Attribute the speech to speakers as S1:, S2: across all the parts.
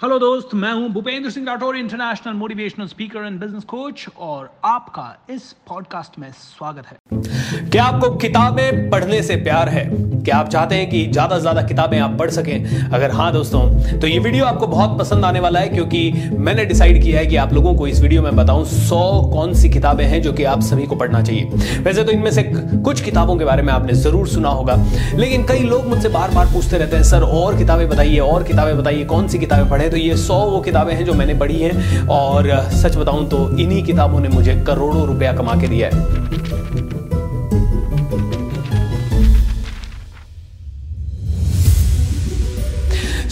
S1: Hello दोस्त, मैं हूँ Bhupendra Singh Rathore international motivational speaker and business coach और आपका इस पॉडकास्ट में स्वागत है।
S2: क्या आपको किताबें पढ़ने से प्यार है? क्या आप चाहते हैं कि ज़्यादा से ज़्यादा किताबें आप पढ़ सकें? अगर हाँ दोस्तों तो ये वीडियो आपको बहुत पसंद आने वाला है क्योंकि मैंने डिसाइड किया है कि आप लोगों को इस वीडियो में बताऊँ सौ कौन सी किताबें हैं जो कि आप सभी को पढ़ना चाहिए। वैसे तो इनमें से कुछ किताबों के बारे में आपने ज़रूर सुना होगा, लेकिन कई लोग मुझसे बार बार पूछते रहते हैं, सर, और किताबें बताइए, और किताबें बताइए, कौन सी किताबें पढ़े? तो ये सौ वो किताबें हैं जो मैंने पढ़ी हैं, और सच बताऊँ तो इन्हीं किताबों ने मुझे करोड़ों रुपया कमा के दिया है।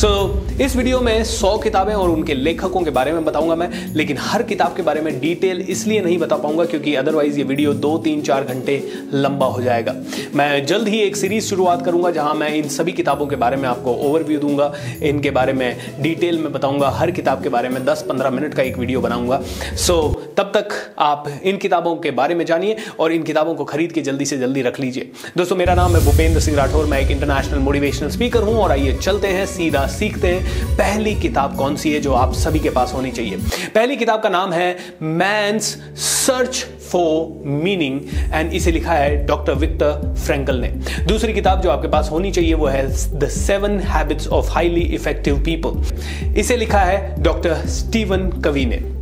S2: सो so, इस वीडियो में 100 किताबें और उनके लेखकों के बारे में बताऊँगा मैं लेकिन हर किताब के बारे में डिटेल इसलिए नहीं बता पाऊँगा क्योंकि अदरवाइज़ ये वीडियो दो तीन चार घंटे लंबा हो जाएगा। मैं जल्द ही एक सीरीज़ शुरुआत करूँगा जहाँ मैं इन सभी किताबों के बारे में आपको ओवरव्यू दूँगा इनके बारे में डिटेल में बताऊँगा हर किताब के बारे में दस पंद्रह मिनट का एक वीडियो बनाऊँगा। सो so, तब तक आप इन किताबों के बारे में जानिए और इन किताबों को खरीद के जल्दी से जल्दी रख लीजिए। दोस्तों मेरा नाम है भूपेंद्र सिंह राठौर मैं एक इंटरनेशनल मोटिवेशनल स्पीकर हूँ और आइए चलते हैं सीधा सीखते हैं, पहली किताब कौन सी है जो आप सभी के पास होनी चाहिए? पहली किताब का नाम है man's search for meaning, and इसे लिखा है डॉक्टर विक्टर फ्रेंकल ने। दूसरी किताब जो आपके पास होनी चाहिए, वो है the seven habits of highly effective people इसे लिखा है डॉक्टर स्टीवन कवी ने।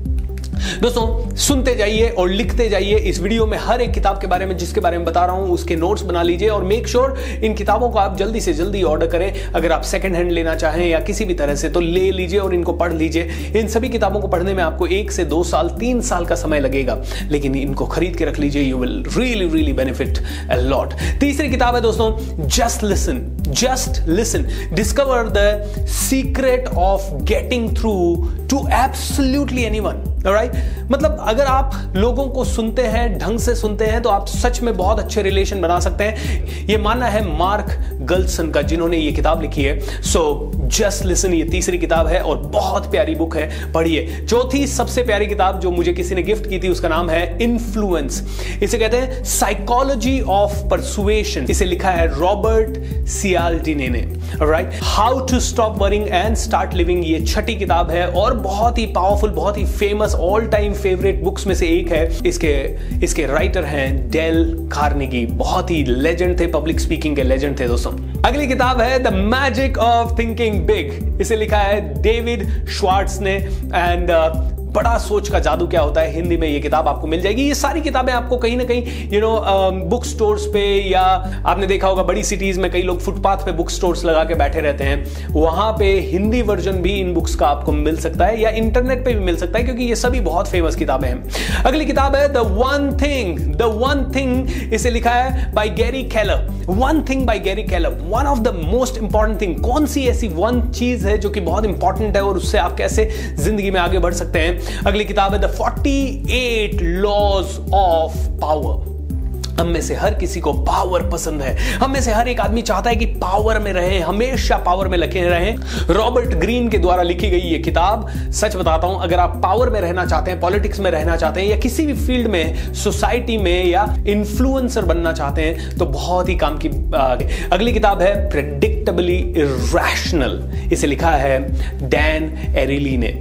S2: दोस्तों, सुनते जाइए और लिखते जाइए इस वीडियो में हर एक किताब के बारे में जिसके बारे में बता रहा हूँ, उसके नोट्स बना लीजिए और मेक श्योर sure इन किताबों को आप जल्दी से जल्दी ऑर्डर करें। अगर आप सेकंड हैंड लेना चाहें या किसी भी तरह से तो ले लीजिए और इनको पढ़ लीजिए। इन सभी किताबों को पढ़ने में आपको एक से दो साल, तीन साल का समय लगेगा। लेकिन इनको खरीद के रख लीजिए you will really really benefit lot तीसरी किताब है दोस्तों just listen just listen discover the secret of getting through to absolutely anyone right मतलब अगर आप लोगों को सुनते हैं, ढंग से सुनते हैं तो आप सच में बहुत अच्छे रिलेशन बना सकते हैं। ये मानना है मार्क गल्सन का, जिन्होंने ये किताब लिखी है। सो जस्ट लिसन ये तीसरी किताब है और बहुत प्यारी बुक है। पढ़िए। चौथी सबसे प्यारी किताब जो मुझे किसी ने गिफ्ट की थी, उसका नाम है इन्फ्लुएंस इसे कहते हैं साइकोलॉजी ऑफ़ परसुएशन इसे लिखा है रॉबर्ट सियाल्टिने ने right how to stop worrying and start living ये छठी किताब है और बहुत ही पावरफुल बहुत ही famous all time favourite books में से एक है। इसके इसके राइटर हैं डेल कार्नेगी बहुत ही लेजेंड थे पब्लिक स्पीकिंग के लेजेंड थे दोस्तों। अगली किताब है the magic of thinking big इसे लिखा है डेविड श्वार्ट्स ने। एंड बड़ा सोच का जादू क्या होता है? हिंदी में ये किताब आपको मिल जाएगी। ये सारी किताबें आपको कहीं ना कहीं यू नो बुक स्टोर्स पे या आपने देखा होगा बड़ी सिटीज़ में कई लोग फुटपाथ पे बुक स्टोर्स लगा के बैठे रहते हैं। वहाँ पे हिंदी वर्जन भी इन बुक्स का आपको मिल सकता है या इंटरनेट पे भी मिल सकता है, क्योंकि ये सभी बहुत फ़ेमस किताबें हैं। अगली किताब है the one thing the one thing इसे लिखा है by Gary Keller one thing by Gary Keller one of the most important thing कौन सी ऐसी वन चीज़ है जो कि बहुत इंपॉर्टेंट है और उससे आप कैसे ज़िंदगी में आगे बढ़ सकते हैं? अगली किताब है the forty eight laws of power हम में से हर किसी को पावर पसंद है। हम में से हर एक आदमी चाहता है कि पावर में रहे, हमेशा पावर में लगे रहे। रॉबर्ट ग्रीन के द्वारा लिखी गई ये किताब, सच बताता हूँ, अगर आप पावर में रहना चाहते हैं पॉलिटिक्स में रहना चाहते हैं, या किसी भी फ़ील्ड में सोसाइटी में, या इन्फ्लुएंसर बनना चाहते हैं तो बहुत ही काम की अगली किताब है प्रेडिक्टेबली इरेशनल इसे लिखा है डैन एरिली ने।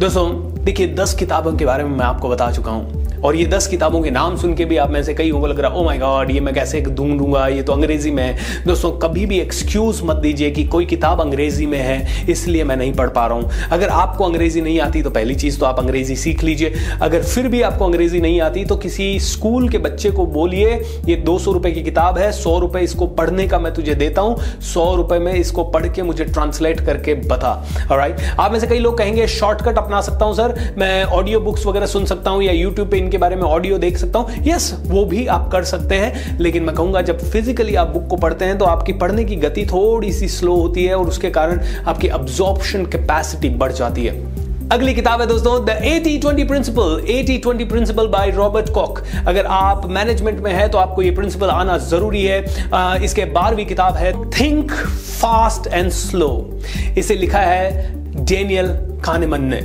S2: दोस्तों देखिए दस किताबों के बारे में मैं आपको बता चुका हूँ। और ये दस किताबों के नाम सुन के भी आप में से कई होगा, लग रहा ओ माय गॉड ये मैं कैसे ढूंढूँगा ये तो अंग्रेज़ी में है। दोस्तों, कभी भी एक्सक्यूज मत दीजिए कि कोई किताब अंग्रेज़ी में है, इसलिए मैं नहीं पढ़ पा रहा हूँ। अगर आपको अंग्रेज़ी नहीं आती तो पहली चीज़ तो आप अंग्रेज़ी सीख लीजिए। अगर फिर भी आपको अंग्रेज़ी नहीं आती तो किसी स्कूल के बच्चे को बोलिए, ये दो सौ की किताब है, सौ रुपए इसको पढ़ने का मैं तुझे देता हूँ, सौ रुपए में इसको पढ़ के मुझे ट्रांसलेट करके बता। राइट आप में से कई लोग कहेंगे शॉर्टकट अपना सकता हूँ सर मैं ऑडियो बुक्स वगैरह सुन सकता हूँ या यूट्यूब पे इनके बारे में ऑडियो देख सकता हूँ। यस वो भी आप कर सकते हैं। लेकिन मैं कहूँगा, जब फिजिकली आप बुक को पढ़ते हैं तो आपकी पढ़ने की गति थोड़ी सी स्लो होती है और उसके कारण आपकी अब्जॉर्प्शन कैपेसिटी बढ़ जाती है। अगली किताब है दोस्तों the eighty twenty principle eighty twenty principle by Robert Koch अगर आप मैनेजमेंट में है तो आपको ये प्रिंसिपल आना ज़रूरी है। इसके बारहवीं किताब है थिंक फास्ट एंड स्लो इसे लिखा है डेनियल खानेमन ने।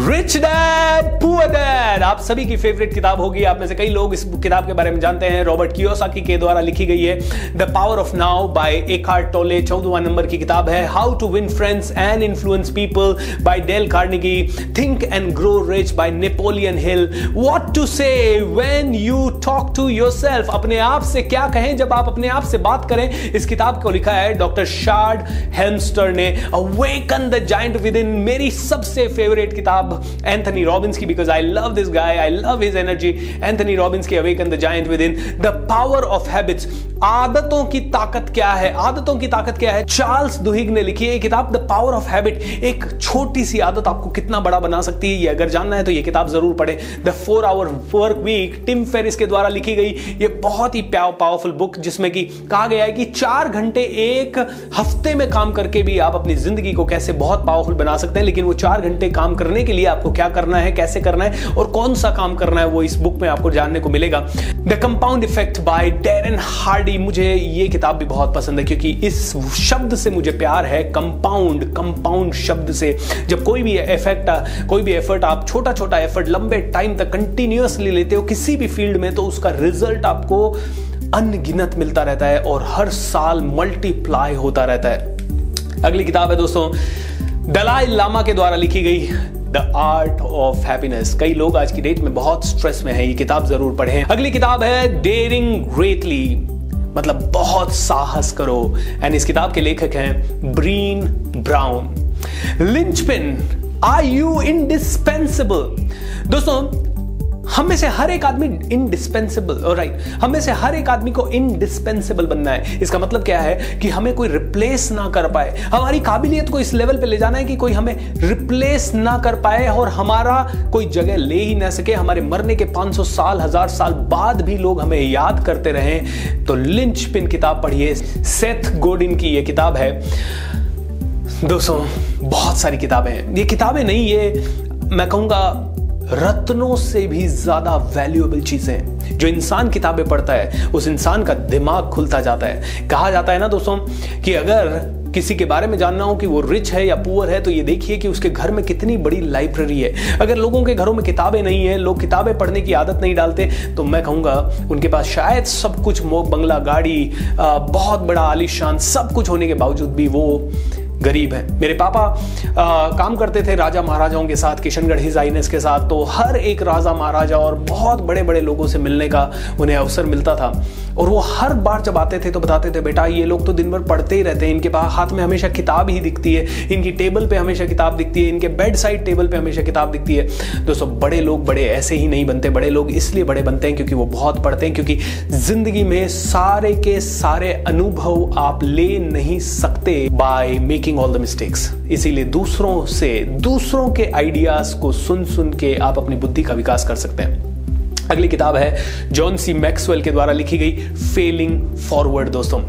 S2: रिच डैड पुअर डैड आप सभी की फेवरेट किताब होगी। आप में से कई लोग इस किताब के बारे में जानते हैं। रॉबर्ट कियोसाकी के द्वारा लिखी गई है। The power of now by Eckhart Tolle चौदहवा number की किताब है। How to win friends and influence people by Dale Carnegie. Think and grow rich by Napoleon Hill. What to say when you talk to yourself अपने आप से क्या कहें? जब आप अपने आप से बात करें, इस किताब को लिखा है डॉक्टर शार्ड हेल्मस्टर ने। Awaken the giant within मेरी सबसे फेवरेट किताब एंथनी रॉबिन्स की because I love this guy I love his energy Anthony Robbins की the giant within the power of habits आदतों की ताकत क्या है? आदतों की ताकत क्या है? चार्ल्स दुहिग ने लिखी है किताब द पावर ऑफ़ हैबिट एक छोटी सी आदत आपको कितना बड़ा बना सकती है ये अगर जानना है तो ये किताब ज़रूर पढ़े। The four hour work week Tim Ferriss के द्वारा लिखी गई ये बहुत ही पावरफुल बुक जिसमें कि कहा गया है कि चार घंटे एक हफ़्ते में काम करके भी आप अपनी ज़िंदगी को कैसे बहुत पावरफुल बना सकते हैं, लेकिन वो चार घंटे काम करने के लिए आपको क्या करना है, कैसे करना है और कौन सा काम करना है वो इस बुक में आपको जानने को मिलेगा। The compound effect by Darren Hardy मुझे ये किताब भी बहुत पसंद है, क्योंकि इस शब्द से मुझे प्यार है। कंपाउंड कंपाउंड शब्द से। जब कोई भी इफ़ेक्ट कोई भी एफर्ट आप छोटा छोटा एफर्ट लंबे टाइम तक कंटिन्यूसली लेते हो किसी भी फ़ील्ड में तो उसका रिज़ल्ट आपको अनगिनत मिलता रहता है और हर साल मल्टीप्लाई होता रहता है। अगली किताब है दोस्तों, दलाई लामा के द्वारा लिखी गई द आर्ट ऑफ़ हैप्पीनेस कई लोग आज की डेट में बहुत स्ट्रेस में हैं, ये किताब ज़रूर पढ़ें। अगली किताब है डेरिंग ग्रेटली मतलब बहुत साहस करो। एंड इस किताब के लेखक हैं Brene Brown linchpin are you indispensable दोस्तों हम में से हर एक आदमी इनडिस्पेंसिबल राइट हम में से हर एक आदमी को इनडिस्पेंसिबल बनना है। इसका मतलब क्या है कि हमें कोई रिप्लेस ना कर पाए। हमारी काबिलियत को इस लेवल पे ले जाना है कि कोई हमें रिप्लेस ना कर पाए और हमारा कोई जगह ले ही ना सके। हमारे मरने के 500 साल, हज़ार साल बाद भी लोग हमें याद करते रहे। तो लिंच पिन किताब पढ़िए। सेथ गोडिन की यह किताब है। दोस्तों, बहुत सारी किताबें हैं। ये किताबें नहीं, ये मैं कहूँगा रत्नों से भी ज़्यादा वैल्यूएबल चीज़ें जो इंसान किताबें पढ़ता है, उस इंसान का दिमाग खुलता जाता है। कहा जाता है ना दोस्तों, कि अगर किसी के बारे में जानना हो कि वो रिच है या पुअर है तो ये देखिए कि उसके घर में कितनी बड़ी लाइब्रेरी है। अगर लोगों के घरों में किताबें नहीं है, लोग किताबें पढ़ने की आदत नहीं डालते तो मैं कहूँगा, उनके पास शायद सब कुछ बंगला, गाड़ी बहुत बड़ा आलिशान सब कुछ होने के बावजूद भी वो गरीब है। मेरे पापा आ, काम करते थे राजा महाराजाओं के साथ किशनगढ़ हिजाइनस के साथ तो हर एक राजा महाराजा और बहुत बड़े बड़े लोगों से मिलने का उन्हें अवसर मिलता था। और वो हर बार जब आते थे तो बताते थे बेटा ये लोग तो दिन भर पढ़ते ही रहते हैं इनके पास हाथ में हमेशा किताब ही दिखती है इनकी टेबल पे हमेशा किताब दिखती है इनके बेड साइड टेबल पे हमेशा किताब दिखती है। दोस्तों बड़े लोग बड़े ऐसे ही नहीं बनते बड़े लोग इसलिए बड़े बनते हैं क्योंकि वो बहुत पढ़ते हैं क्योंकि ज़िंदगी में सारे के सारे अनुभव आप ले नहीं सकते by making all the mistakes इसीलिए दूसरों से, दूसरों के आइडियाज़ को सुन सुन के आप अपनी बुद्धि का विकास कर सकते हैं। अगली किताब है जॉन सी मैक्सवेल के द्वारा लिखी गई फेलिंग फॉरवर्ड दोस्तों।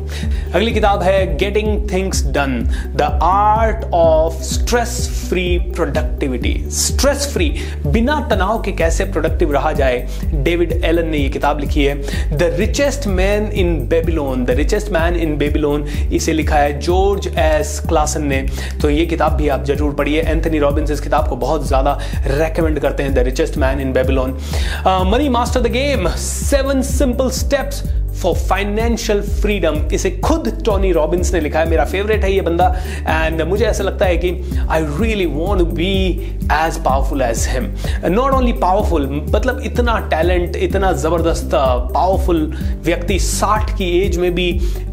S2: अगली किताब है getting things done the art of stress free productivity stress free बिना तनाव के कैसे प्रोडक्टिव रहा जाए? डेविड एलन ने यह किताब लिखी है। The richest man in Babylon the richest man in Babylon इसे लिखा है जॉर्ज एस क्लासन ने। तो ये किताब भी आप ज़रूर पढ़िए। एंथनी रॉबिन्स इस किताब को बहुत ज़्यादा रेकमेंड करते हैं the richest man in Babylon money master the game seven simple steps for financial freedom इसे खुद टॉनी रॉबिन्स ने लिखा है, मेरा फेवरेट है ये बंदा। एंड मुझे ऐसा लगता है कि I really want be as powerful as him not only powerful मतलब इतना टैलेंट इतना ज़बरदस्त पावरफुल व्यक्ति साठ की एज में भी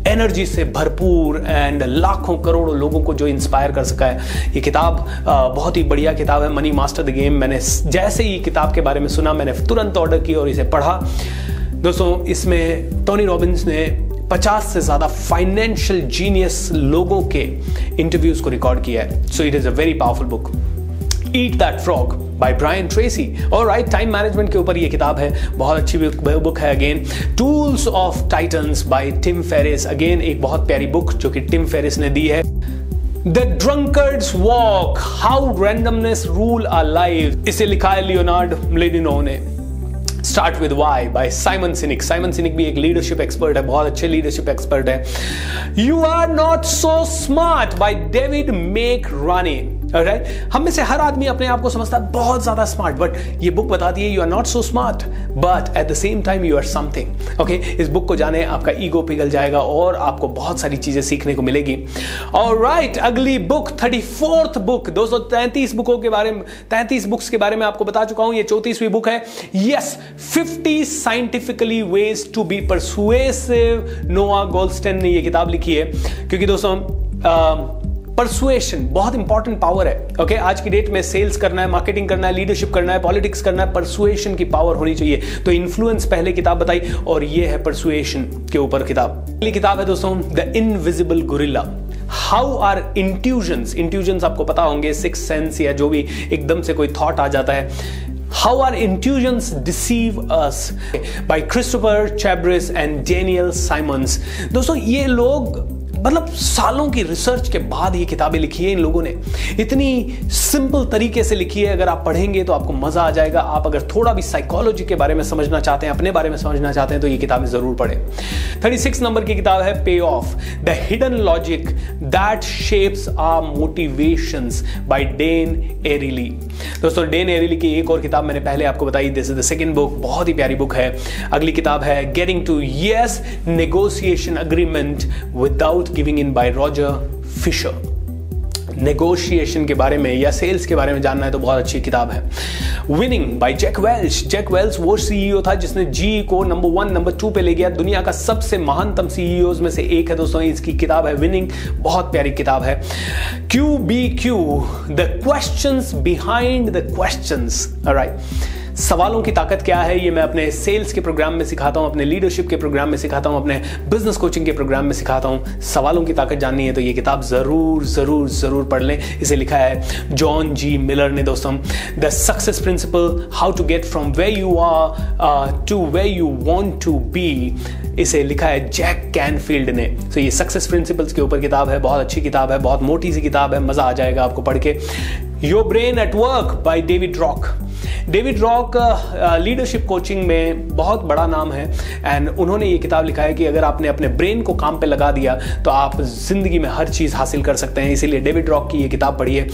S2: एनर्जी से भरपूर एंड लाखों करोड़ों लोगों को जो इंस्पायर कर सका है। ये किताब बहुत ही बढ़िया किताब है मनी मास्टर द गेम मैंने जैसे ही किताब के बारे में सुना, मैंने तुरंत ऑर्डर की और इसे पढ़ा। दोस्तों, इसमें टोनी रॉबिन्स ने 50 से ज़्यादा फाइनेंशियल जीनियस लोगों के इंटरव्यूज़ को रिकॉर्ड किया है। So it is a very powerful book eat that frog by Brian Tracy और राइट टाइम मैनेजमेंट के ऊपर ये किताब है। बहुत अच्छी बुक है again tools of titans by Tim Ferriss again एक बहुत प्यारी बुक जो कि टिम फेरिस ने दी है। The drunkard's walk how randomness rule our life इसे लिखा है लियोनार्ड लेडिनो ने। Start with why by Simon Sinek Simon Sinek भी एक लीडरशिप एक्सपर्ट है, बहुत अच्छे लीडरशिप एक्सपर्ट है। You are not so smart by David McRaney right हम में से हर आदमी अपने आप को समझता है बहुत ज़्यादा स्मार्ट बट ये बुक बताती है you are not so smart but at the same time you are something okay इस बुक को जाने आपका ईगो पिघल जाएगा और आपको बहुत सारी चीज़ें सीखने को मिलेगी. और राइट right, अगली बुक थर्टी फोर्थ बुक दो सौ तैंतीस बुकों के बारे में तैंतीस बुक्स के बारे में आपको बता चुका हूँ ये चौतीसवीं बुक है. Yes fifty scientifically ways to be persuasive Noah Goldstein ने यह किताब लिखी है क्योंकि दोस्तों परसुएशन बहुत इंपॉर्टेंट पावर है ओके okay? आज की डेट में सेल्स करना है मार्केटिंग करना है लीडरशिप करना है पॉलिटिक्स करना है परसुएशन की पावर होनी चाहिए। तो इन्फ्लुएंस पहले किताब बताई और ये है परसुएशन के ऊपर किताब। अगली किताब है दोस्तों the invisible gorilla how our intuitions intuitions आपको पता होंगे सिक्स सेंस या जो भी एकदम से कोई थॉट आ जाता है। How Our Intuitions Deceive Us? By Christopher Chabris and Daniel Simons. दोस्तों, ये लोग मतलब सालों की रिसर्च के बाद ये किताबें लिखी है इन लोगों ने। इतनी सिंपल तरीके से लिखी है, अगर आप पढ़ेंगे तो आपको मज़ा आ जाएगा। आप अगर थोड़ा भी साइकोलॉजी के बारे में समझना चाहते हैं, अपने बारे में समझना चाहते हैं तो ये किताबें ज़रूर पढ़े। थर्टी सिक्स नंबर की किताब है payoff the hidden logic that shapes our motivation by Dan Ariely दोस्तों डेन एरिली की एक और किताब मैंने पहले आपको बताई this is the second book बहुत ही प्यारी बुक है। अगली किताब है getting to yes negotiation agreement without giving in by Roger Fisher negotiation के बारे में या सेल्स के बारे में जानना है तो बहुत अच्छी किताब है। Winning by Jack Welch Jack Welch वो सीईओ था जिसने जी को नंबर वन नंबर टू पे ले गया। दुनिया का सबसे महानतम सीईओ में से एक है दोस्तों, इसकी किताब है विनिंग बहुत प्यारी किताब है। Q B Q the question behind the question right सवालों की ताकत क्या है, ये मैं अपने सेल्स के प्रोग्राम में सिखाता हूँ, अपने लीडरशिप के प्रोग्राम में सिखाता हूँ, अपने बिज़नेस कोचिंग के प्रोग्राम में सिखाता हूँ। सवालों की ताकत जाननी है तो ये किताब ज़रूर ज़रूर ज़रूर पढ़ लें। इसे लिखा है जॉन जी मिलर ने, दोस्तों। The success principles how to get from where you are to where you want to be इसे लिखा है जैक कैनफील्ड ने। तो ये सक्सेस प्रिंसिपल्स के ऊपर किताब है, बहुत अच्छी किताब है, बहुत मोटी सी किताब है, मज़ा आ जाएगा आपको पढ़ के। Your brain at work by David Rock David Rock leadership coaching में बहुत बड़ा नाम है। एंड उन्होंने ये किताब लिखा है कि अगर आपने अपने ब्रेन को काम पे लगा दिया तो आप ज़िंदगी में हर चीज़ हासिल कर सकते हैं। इसीलिए डेविड रॉक की ये किताब पढ़िए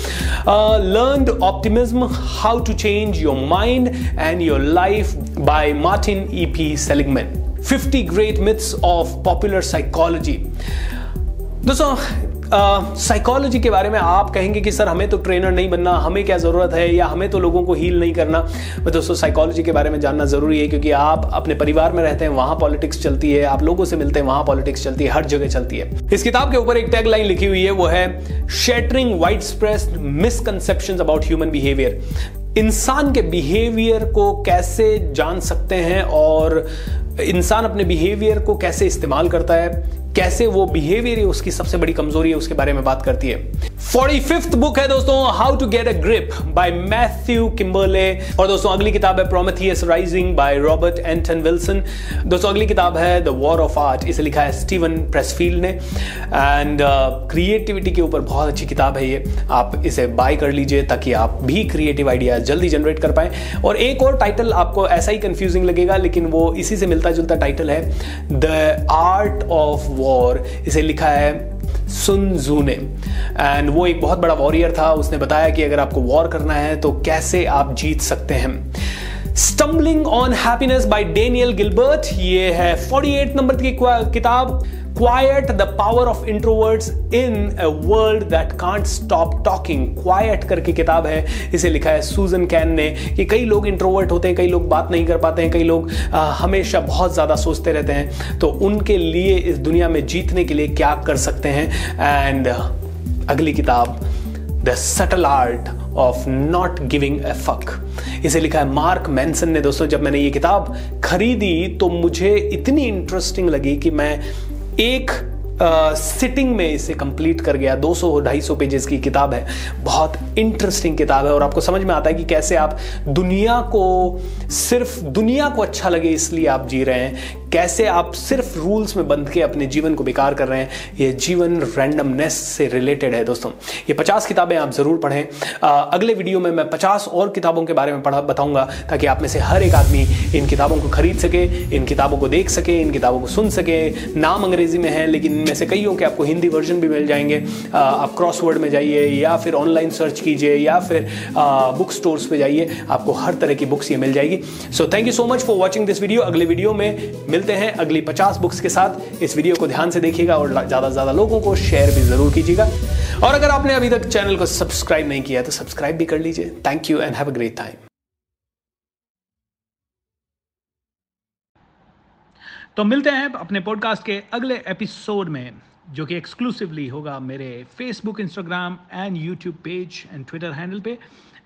S2: learn optimism how to change your mind and your life by Martin E P Seligman 50 great myths of popular psychology दोस्तों साइकोलॉजी के बारे में आप कहेंगे कि, सर, हमें तो ट्रेनर नहीं बनना, हमें क्या ज़रूरत है? या, हमें तो लोगों को हील नहीं करना? मैं दोस्तों साइकोलॉजी के बारे में जानना ज़रूरी है, क्योंकि आप अपने परिवार में रहते हैं, वहाँ पॉलिटिक्स चलती है, आप लोगों से मिलते हैं, वहाँ पॉलिटिक्स चलती है, हर जगह चलती है। इस किताब के ऊपर एक टैग लाइन लिखी हुई है, वो है shattering widespread misconceptions about human behaviour इंसान के बिहेवियर को कैसे जान सकते हैं और इंसान अपने बिहेवियर को कैसे इस्तेमाल करता है, कैसे वो बिहेवियर उसकी सबसे बड़ी कमज़ोरी है, उसके बारे में बात करती है। फोर्टी फिफ्थ बुक है दोस्तों how to get a grip by Matthew Kimberley और दोस्तों अगली किताब है Prometheus rising by Robert Anton Wilson दोस्तों अगली किताब है द वॉर ऑफ़ आर्ट इसे लिखा है स्टीवन प्रेसफील्ड ने। एंड क्रिएटिविटी uh, के ऊपर बहुत अच्छी किताब है ये। आप इसे बाय कर लीजिए ताकि आप भी क्रिएटिव आइडिया जल्दी जनरेट कर पाए। और एक और टाइटल आपको ऐसा ही कंफ्यूजिंग लगेगा लेकिन वो इसी से मिलता जुलता टाइटल है द आर्ट ऑफ़ वॉर इसे लिखा है सुन जू ने एंड वो एक बहुत बड़ा वॉरियर था, उसने बताया कि अगर आपको वॉर करना है तो कैसे आप जीत सकते हैं। Stumbling on happiness by Daniel Gilbert ये है 48 नंबर की किताब quiet the power of introverts in a world that can't stop talking quiet करके किताब है। इसे लिखा है सूजन कैन ने। कि कई लोग इंट्रोवर्ट होते हैं कई लोग बात नहीं कर पाते हैं कई लोग आ, हमेशा बहुत ज़्यादा सोचते रहते हैं। तो उनके लिए इस दुनिया में जीतने के लिए क्या कर सकते हैं? एंड अगली किताब the subtle art of not giving a fuck इसे लिखा है मार्क मैंसन ने दोस्तों जब मैंने ये किताब खरीदी तो मुझे इतनी इंटरेस्टिंग लगी कि मैं एक सिटिंग uh, में इसे कंप्लीट कर गया। 200 250 पेजेस की किताब है। बहुत इंटरेस्टिंग किताब है। और आपको समझ में आता है कि कैसे आप दुनिया को सिर्फ़ दुनिया को अच्छा लगे इसलिए आप जी रहे हैं। कैसे आप सिर्फ़ रूल्स में बंध के अपने जीवन को बेकार कर रहे हैं, ये जीवन रैंडमनेस से रिलेटेड है दोस्तों। ये पचास किताबें आप ज़रूर पढ़ें। अगले वीडियो में मैं पचास और किताबों के बारे में पढ़ा, बताऊँगा, ताकि आप में से हर एक आदमी इन किताबों को खरीद सके, इन किताबों को देख सके, इन किताबों को सुन सके। नाम अंग्रेज़ी में है, लेकिन इनमें से कईयों के आपको हिंदी वर्जन भी मिल जाएँगे। आप क्रॉसवर्ड में जाइए, या फिर ऑनलाइन सर्च कीजिए, या फिर बुक स्टोर्स पे जाइए, आपको हर तरह की बुक्स ये मिल जाएगी। So thank you so much for watching this video अगले वीडियो में मिलते हैं अगली पचास बुक्स के साथ। इस वीडियो को ध्यान से देखिएगा और ज़्यादा से ज़्यादा लोगों को शेयर भी ज़रूर कीजिएगा। और अगर आपने अभी तक चैनल को सब्सक्राइब नहीं किया तो सब्सक्राइब भी कर लीजिए। Thank you and have a great time
S1: तो मिलते हैं अपने पॉडकास्ट के अगले एपिसोड में, जो कि एक्सक्लूसिवली होगा मेरे Facebook Instagram and YouTube page and Twitter handle पे।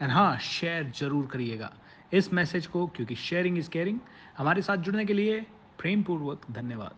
S1: एंड हाँ शेयर ज़रूर करिएगा। इस मैसेज को, क्योंकि शेयरिंग इज़ केयरिंग हमारे साथ जुड़ने के लिए प्रेमपूर्वक धन्यवाद।